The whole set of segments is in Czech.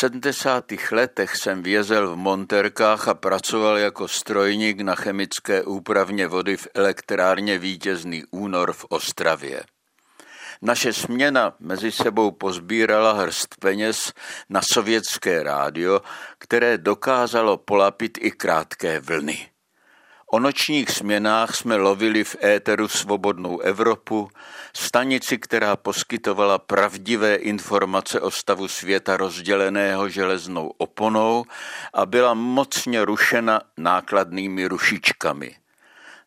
70. letech jsem vězel v Monterkách a pracoval jako strojník na chemické úpravně vody v elektrárně Vítězný únor v Ostravě. Naše směna mezi sebou pozbírala hrst peněz na sovětské rádio, které dokázalo polapit i krátké vlny. O nočních směnách jsme lovili v éteru Svobodnou Evropu, stanici, která poskytovala pravdivé informace o stavu světa rozděleného železnou oponou a byla mocně rušena nákladnými rušičkami.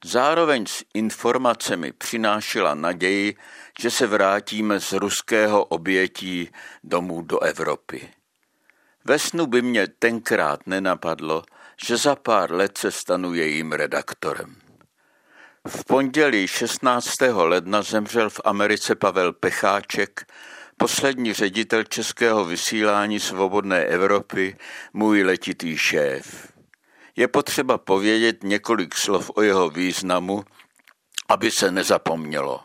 Zároveň s informacemi přinášela naději, že se vrátíme z ruského obětí domů do Evropy. Ve snu by mě tenkrát nenapadlo, že za pár let se stanu jejím redaktorem. V pondělí 16. ledna zemřel v Americe Pavel Pecháček, poslední ředitel českého vysílání Svobodné Evropy, můj letitý šéf. Je potřeba povědět několik slov o jeho významu, aby se nezapomnělo.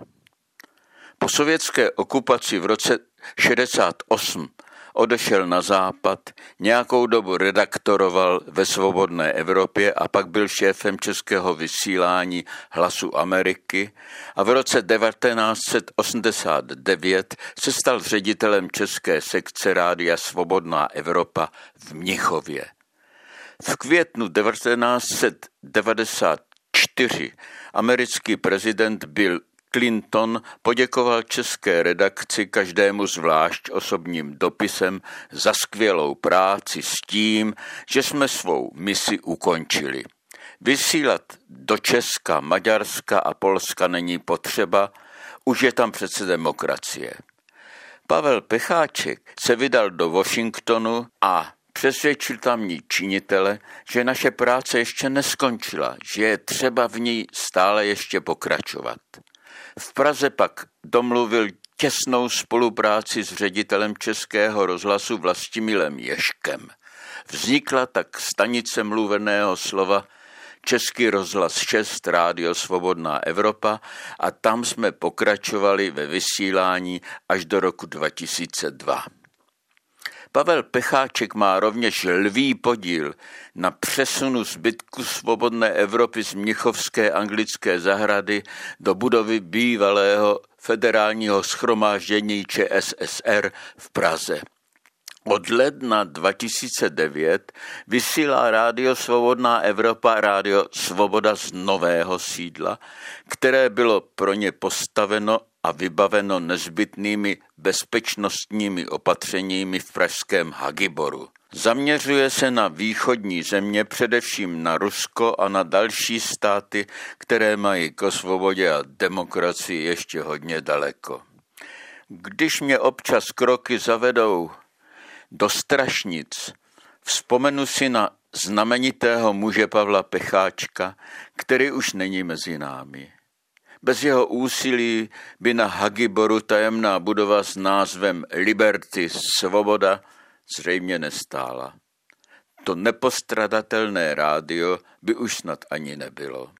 Po sovětské okupaci v roce 68 odešel na západ, nějakou dobu redaktoroval ve Svobodné Evropě a pak byl šéfem českého vysílání Hlasu Ameriky a v roce 1989 se stal ředitelem české sekce Rádia Svobodná Evropa v Mnichově. V květnu 1994 americký prezident Bill Clinton poděkoval české redakci každému zvlášť osobním dopisem za skvělou práci s tím, že jsme svou misi ukončili. Vysílat do Česka, Maďarska a Polska není potřeba, už je tam přece demokracie. Pavel Pecháček se vydal do Washingtonu a přesvědčil tamní činitele, že naše práce ještě neskončila, že je třeba v ní stále ještě pokračovat. V Praze pak domluvil těsnou spolupráci s ředitelem Českého rozhlasu Vlastimilem Ješkem. Vznikla tak stanice mluveného slova Český rozhlas 6, Rádio Svobodná Evropa a tam jsme pokračovali ve vysílání až do roku 2002. Pavel Pecháček má rovněž lvý podíl na přesunu zbytku svobodné Evropy z Mnichovské anglické zahrady do budovy bývalého federálního schromáždění ČSSR v Praze. Od ledna 2009 vysílá Rádio Svobodná Evropa Rádio Svoboda z nového sídla, které bylo pro ně postaveno a vybaveno nezbytnými bezpečnostními opatřeními v pražském Hagiboru. Zaměřuje se na východní země, především na Rusko a na další státy, které mají k svobodě a demokracii ještě hodně daleko. Když mě občas kroky zavedou do strašnic, vzpomenu si na znamenitého muže Pavla Pecháčka, který už není mezi námi. Bez jeho úsilí by na Hagiboru tajemná budova s názvem Liberty, svoboda, zřejmě nestála. To nepostradatelné rádio by už snad ani nebylo.